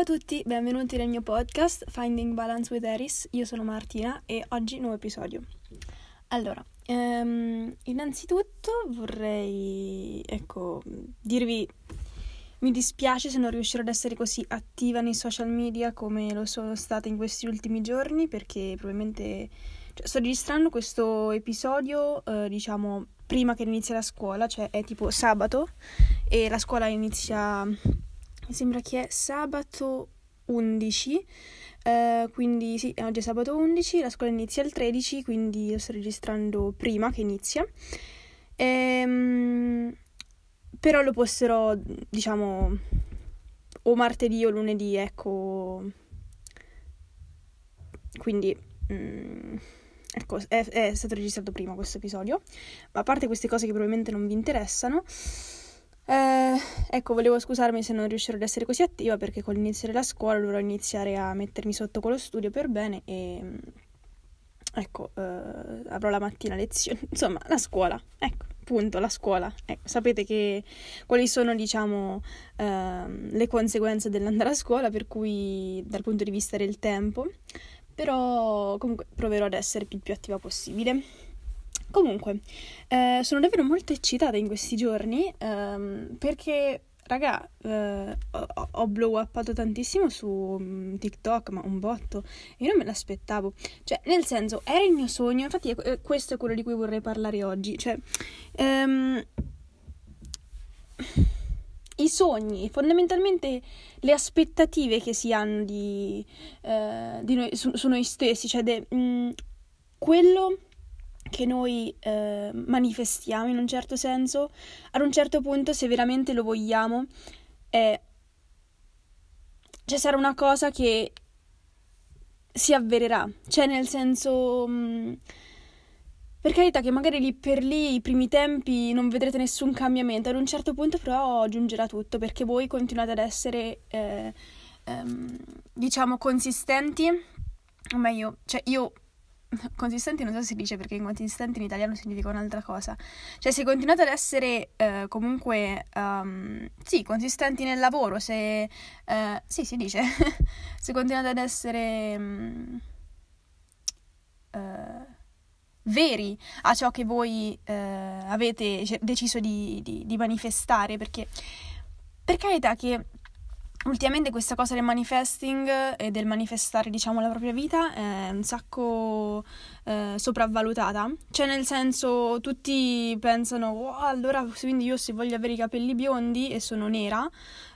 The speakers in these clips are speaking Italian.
Ciao a tutti, benvenuti nel mio podcast Finding Balance with Eris. Io sono Martina e oggi nuovo episodio. Allora, ehm, innanzitutto vorrei, ecco, dirvi mi dispiace se non riuscirò ad essere così attiva nei social media come lo sono stata in questi ultimi giorni perché probabilmente cioè, sto registrando questo episodio, eh, diciamo, prima che inizi la scuola, cioè è tipo sabato e la scuola inizia mi sembra che è sabato 11, eh, quindi sì, oggi è sabato 11, la scuola inizia il 13, quindi io sto registrando prima che inizia. Ehm, però lo posterò, diciamo, o martedì o lunedì, ecco. Quindi, mm, ecco, è, è stato registrato prima questo episodio. Ma a parte queste cose che probabilmente non vi interessano, eh, ecco, volevo scusarmi se non riuscirò ad essere così attiva perché con l'inizio della scuola dovrò iniziare a mettermi sotto con lo studio per bene e mm, ecco, eh, avrò la mattina lezione, insomma, la scuola, ecco, punto, la scuola. Ecco, sapete che quali sono, diciamo, eh, le conseguenze dell'andare a scuola, per cui dal punto di vista del tempo, però comunque proverò ad essere il più attiva possibile. Comunque, eh, sono davvero molto eccitata in questi giorni ehm, perché, raga, eh, ho, ho blow uppato tantissimo su um, TikTok, ma un botto, io non me l'aspettavo. Cioè, nel senso, era il mio sogno, infatti eh, questo è quello di cui vorrei parlare oggi. Cioè, ehm, i sogni, fondamentalmente le aspettative che si hanno di, eh, di noi, su, su, noi stessi, cioè de, mh, mm, quello che noi eh, manifestiamo in un certo senso, ad un certo punto, se veramente lo vogliamo, è... cioè sarà una cosa che si avvererà. Cioè, nel senso. Mh, mm, per carità che magari lì per lì, i primi tempi, non vedrete nessun cambiamento, ad un certo punto però giungerà tutto, perché voi continuate ad essere, eh, ehm, diciamo, consistenti, o meglio, cioè io consistenti non so se si dice perché inconsistenti in italiano significa un'altra cosa. Cioè, se continuate ad essere uh, comunque, um, sì, consistenti nel lavoro, se, uh, sì, si dice, se continuate ad essere um, uh, veri a ciò che voi avete deciso di, di, di manifestare, perché per carità che Ultimamente questa cosa del manifesting e del manifestare, diciamo, la propria vita è un sacco eh, sopravvalutata. Cioè, nel senso, tutti pensano, oh, allora, quindi io se voglio avere i capelli biondi e sono nera,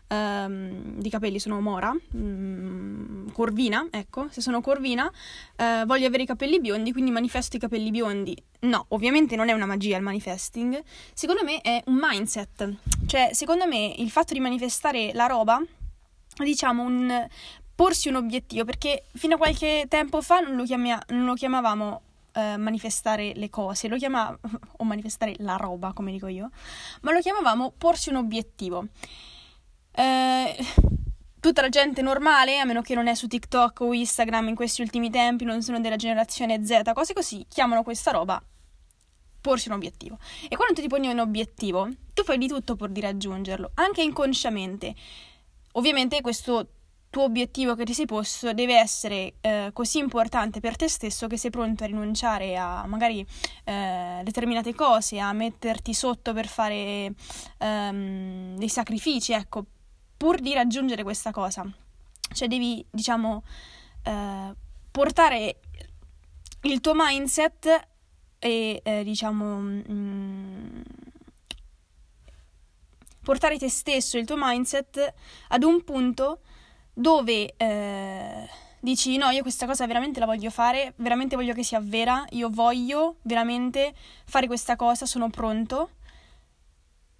ehm, di capelli sono mora, mm, corvina, ecco, se sono corvina, eh, voglio avere i capelli biondi, quindi manifesto i capelli biondi. No, ovviamente non è una magia il manifesting, secondo me è un mindset. Cioè, secondo me il fatto di manifestare la roba diciamo, un porsi un obiettivo, perché fino a qualche tempo fa non lo, chiamia- non lo chiamavamo eh, manifestare le cose, lo chiamavamo, o manifestare la roba, come dico io, ma lo chiamavamo porsi un obiettivo. Eh, tutta la gente normale, a meno che non è su TikTok o Instagram in questi ultimi tempi, non sono della generazione Z, cose così, chiamano questa roba porsi un obiettivo. E quando tu ti poni un obiettivo, tu fai di tutto pur di raggiungerlo, anche inconsciamente. Ovviamente questo tuo obiettivo che ti sei posto deve essere eh, così importante per te stesso che sei pronto a rinunciare a magari eh, determinate cose, a metterti sotto per fare ehm, dei sacrifici, ecco, pur di raggiungere questa cosa. Cioè devi, diciamo, eh, portare il tuo mindset e, eh, diciamo, mh, mm, portare te stesso, il tuo mindset ad un punto dove eh, dici no, io questa cosa veramente la voglio fare, veramente voglio che sia vera, io voglio veramente fare questa cosa, sono pronto.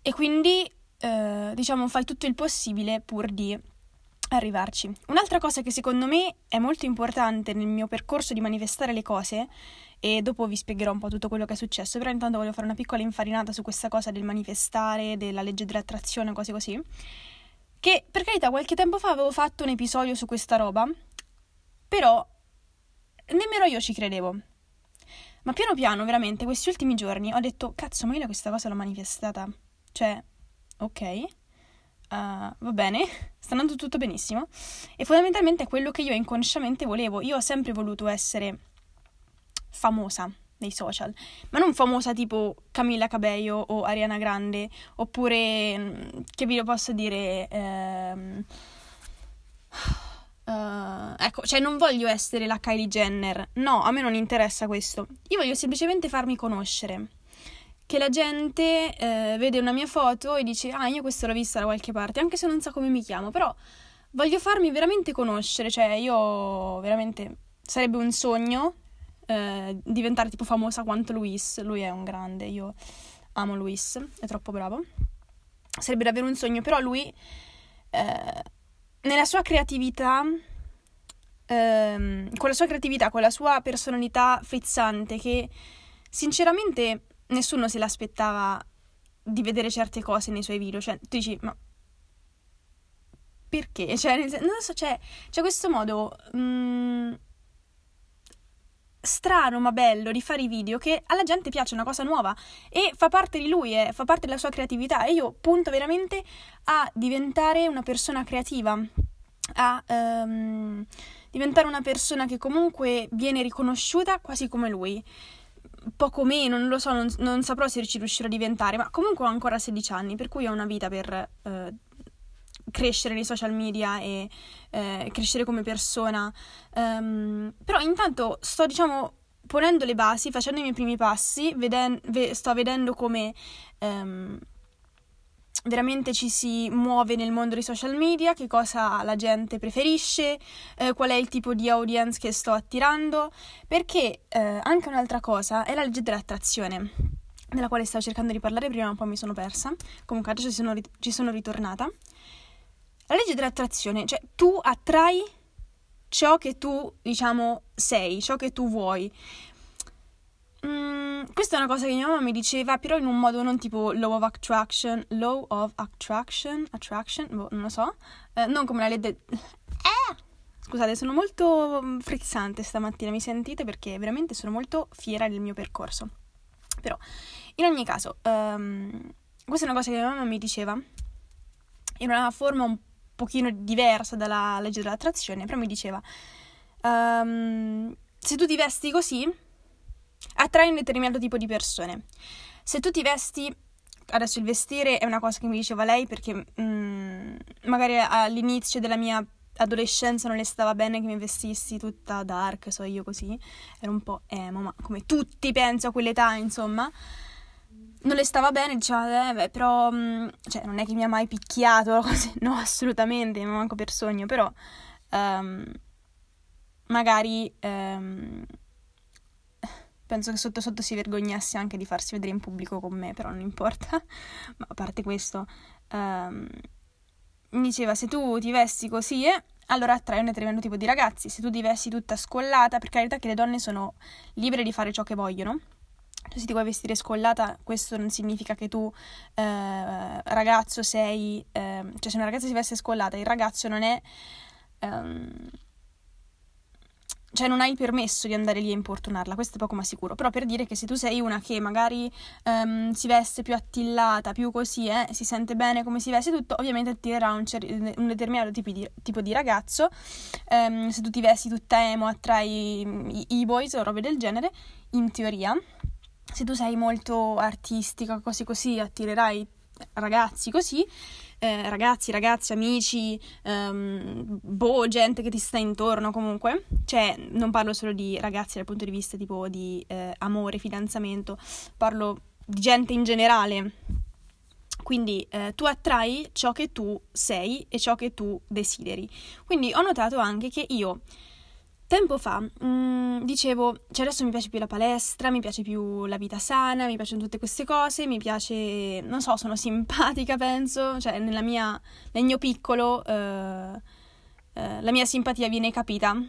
E quindi eh, diciamo fai tutto il possibile pur di arrivarci. Un'altra cosa che secondo me è molto importante nel mio percorso di manifestare le cose e dopo vi spiegherò un po' tutto quello che è successo, però intanto voglio fare una piccola infarinata su questa cosa del manifestare, della legge dell'attrazione, cose così. Che per carità qualche tempo fa avevo fatto un episodio su questa roba, però nemmeno io ci credevo. Ma piano piano, veramente, questi ultimi giorni ho detto, cazzo, ma io questa cosa l'ho manifestata. Cioè, ok. Uh, va bene, sta andando tutto benissimo. E fondamentalmente è quello che io inconsciamente volevo. Io ho sempre voluto essere famosa nei social, ma non famosa tipo Camilla Cabello o Ariana Grande, oppure, mm, che vi lo posso dire, ehm, Uh, ecco, cioè non voglio essere la Kylie Jenner, no, a me non interessa questo. Io voglio semplicemente farmi conoscere. Che la gente uh, vede una mia foto e dice, ah, io questo l'ho vista da qualche parte, anche se non sa come mi chiamo, però voglio farmi veramente conoscere, cioè io veramente sarebbe un sogno uh, diventare tipo famosa quanto Luis, lui è un grande, io amo Luis, è troppo bravo. Sarebbe davvero un sogno, però lui nella sua creatività, ehm, con la sua creatività, con la sua personalità frizzante, che sinceramente nessuno se l'aspettava di vedere certe cose nei suoi video. Cioè, tu dici, ma perché? Cioè, non lo so, c'è, c'è questo modo. Mh, mm, strano ma bello di fare i video che alla gente piace una cosa nuova e fa parte di lui, eh, fa parte della sua creatività e io punto veramente a diventare una persona creativa, a um, diventare una persona che comunque viene riconosciuta quasi come lui. Poco meno, non lo so, non, non saprò se ci riuscirò a diventare, ma comunque ho ancora 16 anni, per cui ho una vita per uh, crescere nei social media e eh, crescere come persona. Um, però intanto sto, diciamo, ponendo le basi, facendo i miei primi passi, veden- ve- sto vedendo come um, veramente ci si muove nel mondo dei social media, che cosa la gente preferisce, eh, qual è il tipo di audience che sto attirando, perché eh, anche un'altra cosa è la legge dell'attrazione della quale stavo cercando di parlare prima, ma poi mi sono persa. Comunque adesso ci sono, rit- ci sono ritornata. La legge dell'attrazione, cioè tu attrai ciò che tu, diciamo, sei, ciò che tu vuoi. Mm, questa è una cosa che mia mamma mi diceva, però in un modo non tipo law of attraction, law of attraction, attraction, boh, non lo so, eh, non come la legge... Eh! Scusate, sono molto mm, frizzante stamattina, mi sentite? Perché veramente sono molto fiera del mio percorso. Però, in ogni caso, um, questa è una cosa che mia mamma mi diceva in una forma un pochino diversa dalla legge dell'attrazione, però mi diceva, um, se tu ti vesti così, attrai un determinato tipo di persone. Se tu ti vesti, adesso il vestire è una cosa che mi diceva lei perché um, magari all'inizio della mia adolescenza non le stava bene che mi vestissi tutta dark, so io così, ero un po' emo, ma come tutti penso a quell'età, insomma non le stava bene, diceva, eh, beh, però, mm, cioè, non è che mi ha mai picchiato, così. no, assolutamente, ma manco per sogno, però, um, magari, um, penso che sotto sotto si vergognasse anche di farsi vedere in pubblico con me, però non importa, ma a parte questo, um, diceva, se tu ti vesti così, eh, allora attrai un determinato tipo di ragazzi, se tu ti vesti tutta scollata, per carità che le donne sono libere di fare ciò che vogliono, tu se ti vuoi vestire scollata, questo non significa che tu, eh, ragazzo, sei... Eh, cioè se una ragazza si veste scollata, il ragazzo non è... Um, cioè non hai il permesso di andare lì a importunarla, questo è poco ma sicuro, però per dire che se tu sei una che magari um, si veste più attillata, più così, eh, si sente bene come si veste tutto, ovviamente attirerà un, cer- un determinato tipo di, tipo di ragazzo, um, se tu ti vesti tutta emo attrai i, i boys o robe del genere, in teoria, se tu sei molto artistica, così così, attirerai ragazzi così, eh, ragazzi, ragazzi, amici, um, boh, gente che ti sta intorno comunque. Cioè, non parlo solo di ragazzi dal punto di vista tipo di eh, amore, fidanzamento, parlo di gente in generale. Quindi eh, tu attrai ciò che tu sei e ciò che tu desideri. Quindi ho notato anche che io Tempo fa mh, mm, dicevo, cioè adesso mi piace più la palestra, mi piace più la vita sana, mi piacciono tutte queste cose, mi piace, non so, sono simpatica penso, cioè mia, nel mio piccolo eh, eh, la mia simpatia viene capita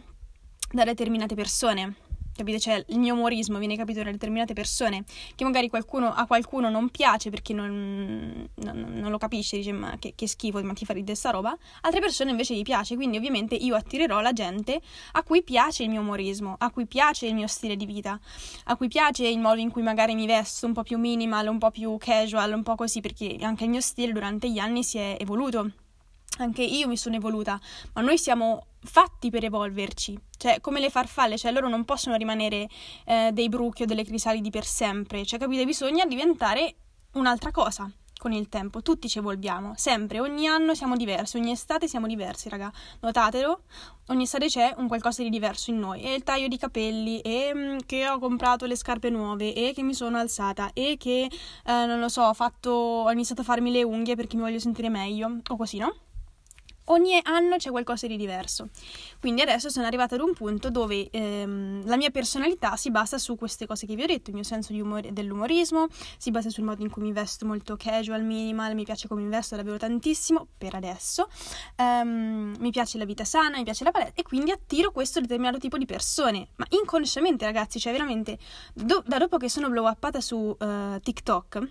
da determinate persone. Capite? Cioè il mio umorismo viene capito da determinate persone, che magari qualcuno, a qualcuno non piace perché non, non, non lo capisce, dice ma che, che, schifo, ma ti fa ridere sta roba, altre persone invece gli piace, quindi ovviamente io attirerò la gente a cui piace il mio umorismo, a cui piace il mio stile di vita, a cui piace il modo in cui magari mi vesto un po' più minimal, un po' più casual, un po' così, perché anche il mio stile durante gli anni si è evoluto anche io mi sono evoluta, ma noi siamo fatti per evolverci, cioè come le farfalle, cioè loro non possono rimanere eh, dei bruchi o delle crisalidi per sempre, cioè capite, bisogna diventare un'altra cosa con il tempo, tutti ci evolviamo, sempre, ogni anno siamo diversi, ogni estate siamo diversi, raga, notatelo, ogni estate c'è un qualcosa di diverso in noi, e il taglio di capelli, e mm, che ho comprato le scarpe nuove, e che mi sono alzata, e che, eh, non lo so, ho fatto, ho iniziato a farmi le unghie perché mi voglio sentire meglio, o così, no? Ogni anno c'è qualcosa di diverso. Quindi adesso sono arrivata ad un punto dove ehm, la mia personalità si basa su queste cose che vi ho detto, il mio senso umor- dell'umorismo, si basa sul modo in cui mi vesto molto casual, minimal, mi piace come mi vesto davvero tantissimo per adesso, um, mi piace la vita sana, mi piace la palestra e quindi attiro questo determinato tipo di persone, ma inconsciamente ragazzi, cioè veramente do- da dopo che sono blow uppata su uh, TikTok,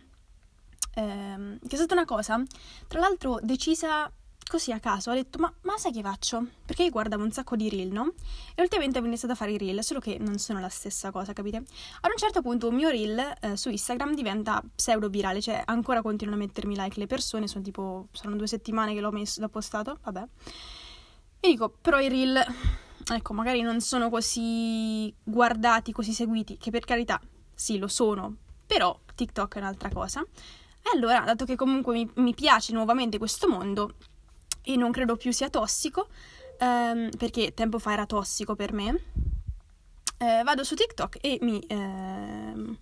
ehm, che è stata una cosa, tra l'altro decisa così a caso ho detto ma, ma, sai che faccio? Perché io guardavo un sacco di reel, no? E ultimamente ho iniziato a fare i reel, solo che non sono la stessa cosa, capite? Ad un certo punto un mio reel eh, su Instagram diventa pseudo virale, cioè ancora continuano a mettermi like le persone, sono tipo, sono due settimane che l'ho, messo, l'ho postato, vabbè. E dico, però i reel, ecco, magari non sono così guardati, così seguiti, che per carità, sì, lo sono, però TikTok è un'altra cosa. E allora, dato che comunque mi, mi piace nuovamente questo mondo, e non credo più sia tossico, ehm, perché tempo fa era tossico per me. Eh, vado su TikTok e mi ehm,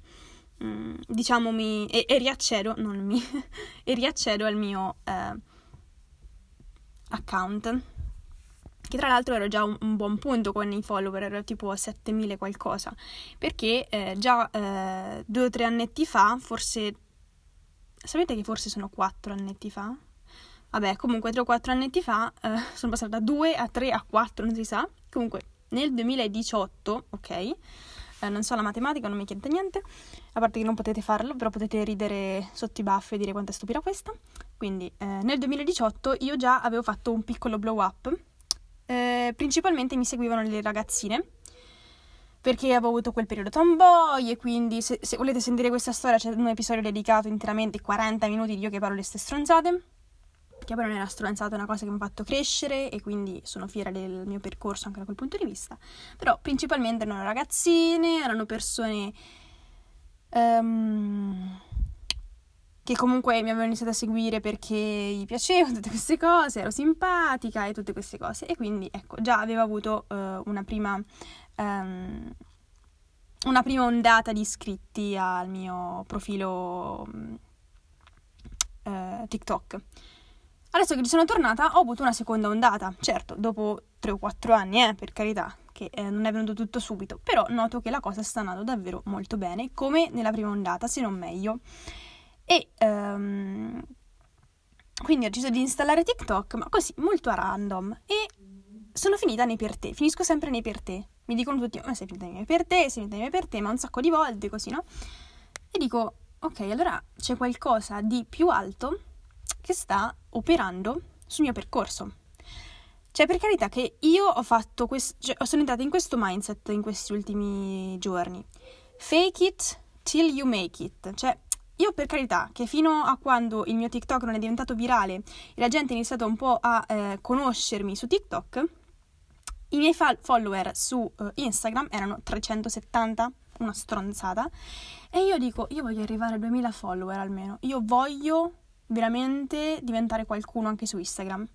mm, diciamo mi e, e, riaccedo, non mi e riaccedo al mio eh, account. Che tra l'altro ero già un, un, buon punto con i follower, ero tipo a 7000 qualcosa. Perché eh, già eh, due o tre annetti fa, forse sapete che forse sono quattro annetti fa? Vabbè, comunque 3 o 4 anni fa eh, sono passata da 2 a 3 a 4, non si sa. Comunque nel 2018, ok, eh, non so la matematica, non mi chiedete niente, a parte che non potete farlo, però potete ridere sotto i baffi e dire quanto è stupida questa. Quindi eh, nel 2018 io già avevo fatto un piccolo blow up, eh, principalmente mi seguivano le ragazzine, perché avevo avuto quel periodo tomboy e quindi se, se volete sentire questa storia c'è un episodio dedicato interamente 40 minuti di io che parlo di ste stronzate che poi non una stronzata, è una cosa che mi ha fatto crescere e quindi sono fiera del mio percorso anche da quel punto di vista. Però principalmente erano ragazzine, erano persone um, che comunque mi avevano iniziato a seguire perché gli piacevano tutte queste cose, ero simpatica e tutte queste cose. E quindi ecco, già avevo avuto uh, una prima... Um, una prima ondata di iscritti al mio profilo uh, TikTok. Adesso che ci sono tornata ho avuto una seconda ondata, certo, dopo 3 o 4 anni, eh, per carità, che eh, non è venuto tutto subito, però noto che la cosa sta andando davvero molto bene, come nella prima ondata, se non meglio. E um, quindi ho deciso di installare TikTok, ma così, molto a random, e sono finita nei per te, finisco sempre nei per te. Mi dicono tutti, ma sei finita nei per te, sei finita nei per te, ma un sacco di volte, così, no? E dico, ok, allora c'è qualcosa di più alto che sta operando sul mio percorso. Cioè, per carità, che io ho fatto questo, cioè, sono entrata in questo mindset in questi ultimi giorni. Fake it till you make it. Cioè, io per carità, che fino a quando il mio TikTok non è diventato virale e la gente ha iniziato un po' a eh, conoscermi su TikTok, i miei fa- follower su uh, Instagram erano 370, una stronzata, e io dico, io voglio arrivare a 2000 follower almeno. Io voglio veramente diventare qualcuno anche su Instagram.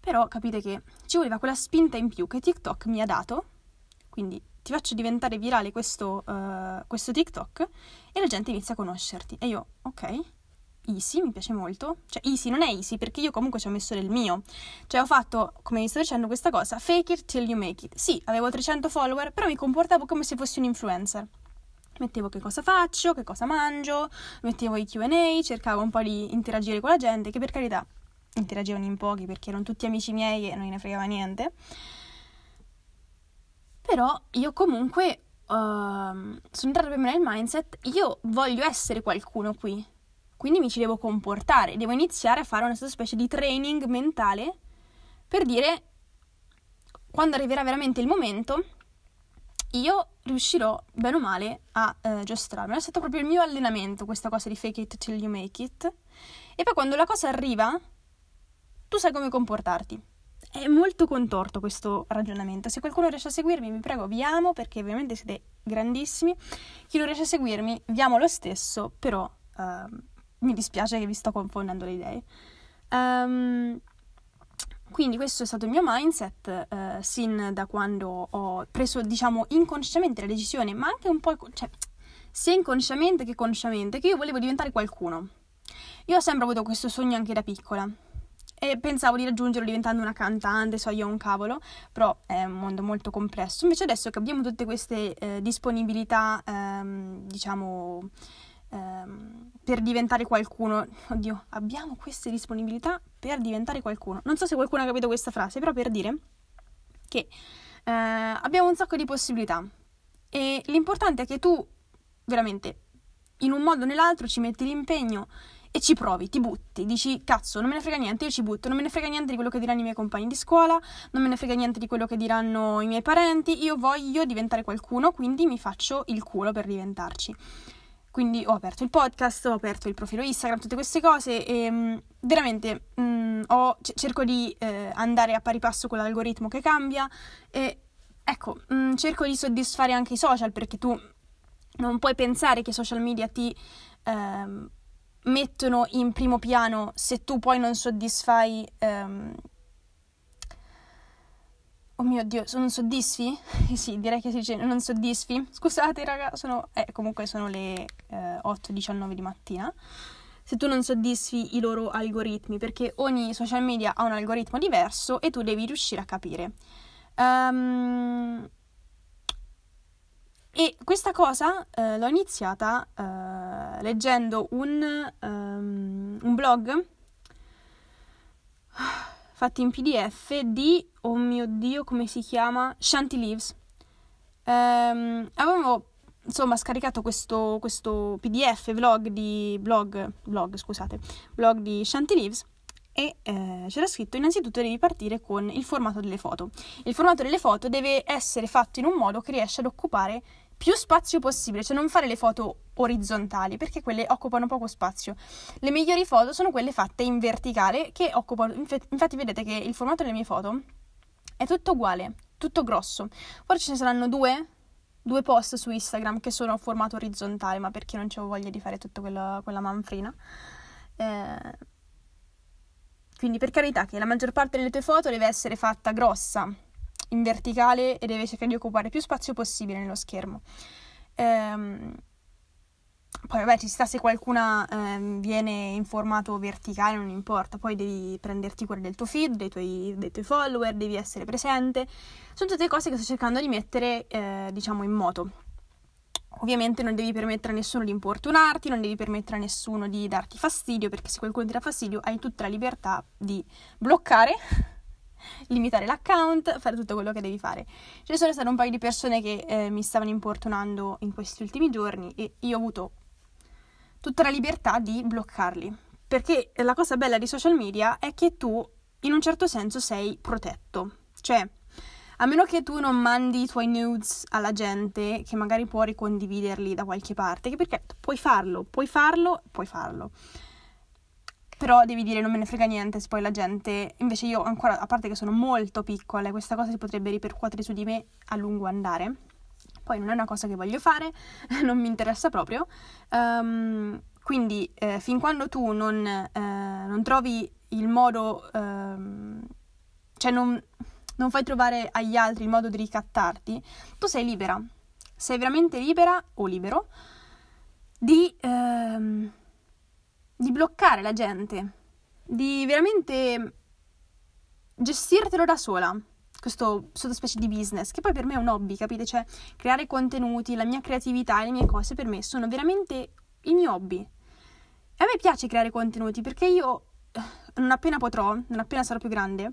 Però capite che ci voleva quella spinta in più che TikTok mi ha dato, quindi ti faccio diventare virale questo, uh, questo TikTok e la gente inizia a conoscerti. E io, ok, easy, mi piace molto. Cioè, easy non è easy perché io comunque ci ho messo del mio. Cioè, ho fatto, come vi sto dicendo, questa cosa, fake it till you make it. Sì, avevo 300 follower, però mi comportavo come se fossi un influencer mettevo che cosa faccio, che cosa mangio, mettevo i QA, cercavo un po' di interagire con la gente, che per carità interagivano in pochi perché erano tutti amici miei e non ne fregava niente. Però io comunque sono entrata proprio nel mindset, io voglio essere qualcuno qui, quindi mi ci devo comportare, devo iniziare a fare una specie di training mentale per dire quando arriverà veramente il momento io riuscirò bene o male a eh, giostrarmi. È stato proprio il mio allenamento questa cosa di fake it till you make it. E poi quando la cosa arriva, tu sai come comportarti. È molto contorto questo ragionamento. Se qualcuno riesce a seguirmi, vi prego, vi amo perché ovviamente siete grandissimi. Chi non riesce a seguirmi, vi amo lo stesso, però uh, mi dispiace che vi sto confondendo le idee. Um, quindi questo è stato il mio mindset uh, sin da quando ho preso, diciamo, inconsciamente la decisione, ma anche un po', cioè, sia inconsciamente che consciamente, che io volevo diventare qualcuno. Io ho sempre avuto questo sogno anche da piccola e pensavo di raggiungerlo diventando una cantante, so io un cavolo, però è un mondo molto complesso. Invece adesso che abbiamo tutte queste eh, disponibilità, ehm, diciamo, ehm, per diventare qualcuno, oddio, abbiamo queste disponibilità per diventare qualcuno. Non so se qualcuno ha capito questa frase, però per dire che eh, abbiamo un sacco di possibilità e l'importante è che tu veramente in un modo o nell'altro ci metti l'impegno e ci provi, ti butti, dici cazzo, non me ne frega niente, io ci butto, non me ne frega niente di quello che diranno i miei compagni di scuola, non me ne frega niente di quello che diranno i miei parenti, io voglio diventare qualcuno, quindi mi faccio il culo per diventarci. Quindi ho aperto il podcast, ho aperto il profilo Instagram, tutte queste cose e mm, veramente mh, mm, ho, c- cerco di eh, andare a pari passo con l'algoritmo che cambia e ecco, mh, mm, cerco di soddisfare anche i social perché tu non puoi pensare che i social media ti... Ehm, mettono in primo piano se tu poi non soddisfai... Um... Oh mio Dio, non soddisfi? sì, direi che si dice non soddisfi. Scusate raga, sono... Eh, comunque sono le eh, 8.19 di mattina. Se tu non soddisfi i loro algoritmi, perché ogni social media ha un algoritmo diverso e tu devi riuscire a capire. Um, e questa cosa eh, l'ho iniziata eh, leggendo un, um, un, blog fatto in PDF di, oh mio dio, come si chiama? Shanty Leaves. Um, avevo insomma scaricato questo, questo PDF vlog di blog, blog, scusate, blog di Shanty Leaves e eh, c'era scritto innanzitutto devi partire con il formato delle foto. Il formato delle foto deve essere fatto in un modo che riesce ad occupare più spazio possibile, cioè non fare le foto orizzontali perché quelle occupano poco spazio. Le migliori foto sono quelle fatte in verticale che occupano, infatti vedete che il formato delle mie foto è tutto uguale, tutto grosso. Forse ce ne saranno due, due post su Instagram che sono a formato orizzontale, ma perché non c'avevo voglia di fare tutta quella, quella manfrina. Eh, quindi per carità che la maggior parte delle tue foto deve essere fatta grossa, in verticale e deve cercare di occupare più spazio possibile nello schermo. Ehm, poi vabbè ci sta se qualcuna ehm, viene in formato verticale, non importa, poi devi prenderti cura del tuo feed, dei tuoi, dei tuoi follower, devi essere presente. Sono tutte cose che sto cercando di mettere, eh, diciamo, in moto. Ovviamente non devi permettere a nessuno di importunarti, non devi permettere a nessuno di darti fastidio, perché se qualcuno ti dà fastidio hai tutta la libertà di bloccare limitare l'account, fare tutto quello che devi fare. Ce ne sono state un paio di persone che eh, mi stavano importunando in questi ultimi giorni e io ho avuto tutta la libertà di bloccarli. Perché la cosa bella di social media è che tu, in un certo senso, sei protetto. Cioè, a meno che tu non mandi i tuoi nudes alla gente che magari può ricondividerli da qualche parte, perché puoi farlo, puoi farlo, puoi farlo però devi dire non me ne frega niente se poi la gente invece io ancora a parte che sono molto piccola questa cosa si potrebbe ripercuotere su di me a lungo andare poi non è una cosa che voglio fare non mi interessa proprio. Um, quindi eh, fin quando tu non, eh, non trovi il modo ehm, cioè non, non fai trovare agli altri il modo di ricattarti tu sei libera. Sei veramente libera o libero di ehm, di bloccare la gente, di veramente gestirtelo da sola, questo sottospecie di business, che poi per me è un hobby, capite? Cioè, creare contenuti, la mia creatività e le mie cose per me sono veramente il mio hobby. E a me piace creare contenuti perché io, non appena potrò, non appena sarò più grande,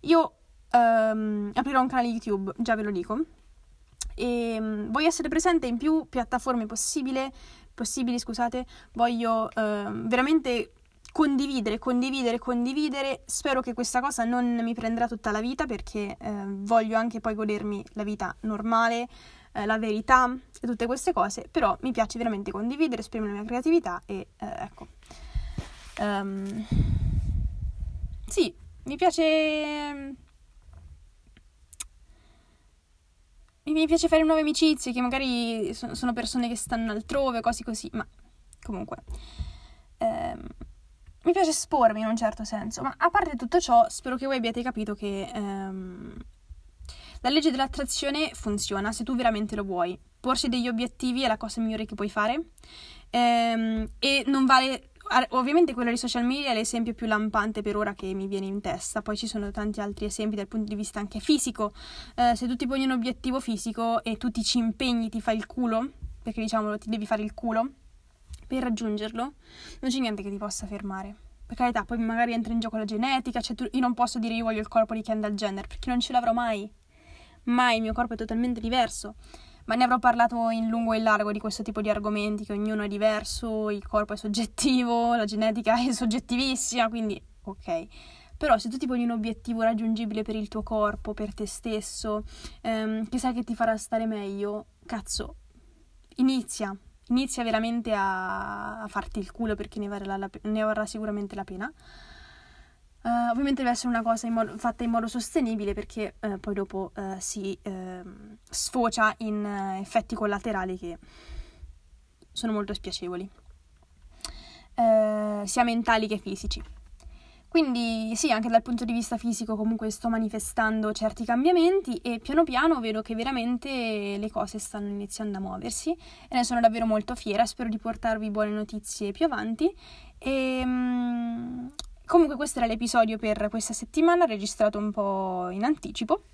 io um, aprirò un canale YouTube, già ve lo dico, e um, voglio essere presente in più piattaforme possibile, possibili, scusate, voglio uh, veramente condividere, condividere, condividere. Spero che questa cosa non mi prenderà tutta la vita perché uh, voglio anche poi godermi la vita normale, uh, la verità e tutte queste cose, però mi piace veramente condividere, esprimere la mia creatività e ecco. Um, sì, mi piace mi piace fare nuove amicizie, che magari sono persone che stanno altrove, cose così, ma comunque ehm, mi piace espormi in un certo senso, ma a parte tutto ciò, spero che voi abbiate capito che ehm, la legge dell'attrazione funziona se tu veramente lo vuoi. Porsi degli obiettivi è la cosa migliore che puoi fare ehm, e non vale ovviamente quello dei social media è l'esempio più lampante per ora che mi viene in testa, poi ci sono tanti altri esempi dal punto di vista anche fisico. Eh, se tu ti poni un obiettivo fisico e tu ti ci impegni, ti fai il culo, perché diciamolo, ti devi fare il culo per raggiungerlo, non c'è niente che ti possa fermare. Per carità, poi magari entra in gioco la genetica, cioè tu, io non posso dire io voglio il corpo di Kendall Jenner, perché non ce l'avrò mai. Mai, il mio corpo è totalmente diverso ma ne avrò parlato in lungo e in largo di questo tipo di argomenti, che ognuno è diverso, il corpo è soggettivo, la genetica è soggettivissima, quindi ok. Però se tu ti poni un obiettivo raggiungibile per il tuo corpo, per te stesso, ehm, che sai che ti farà stare meglio, cazzo, inizia, inizia veramente a, a farti il culo perché ne varrà, la, ne varrà sicuramente la pena. Uh, ovviamente deve essere una cosa in modo, fatta in modo sostenibile perché uh, poi dopo uh, si ehm, sfocia in effetti collaterali che sono molto spiacevoli, sia mentali che fisici. Quindi sì, anche dal punto di vista fisico comunque sto manifestando certi cambiamenti e piano piano vedo che veramente le cose stanno iniziando a muoversi e ne sono davvero molto fiera, spero di portarvi buone notizie più avanti e, um, Comunque questo era l'episodio per questa settimana, registrato un po' in anticipo.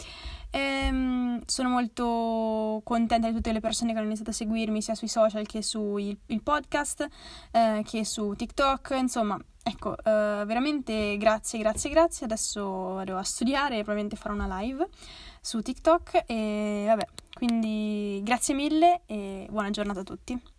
Ehm, sono molto contenta di tutte le persone che hanno iniziato a seguirmi sia sui social che sul podcast, eh, che su TikTok, insomma, ecco, eh, veramente grazie, grazie, grazie. Adesso vado a studiare e probabilmente farò una live su TikTok e vabbè, quindi grazie mille e buona giornata a tutti.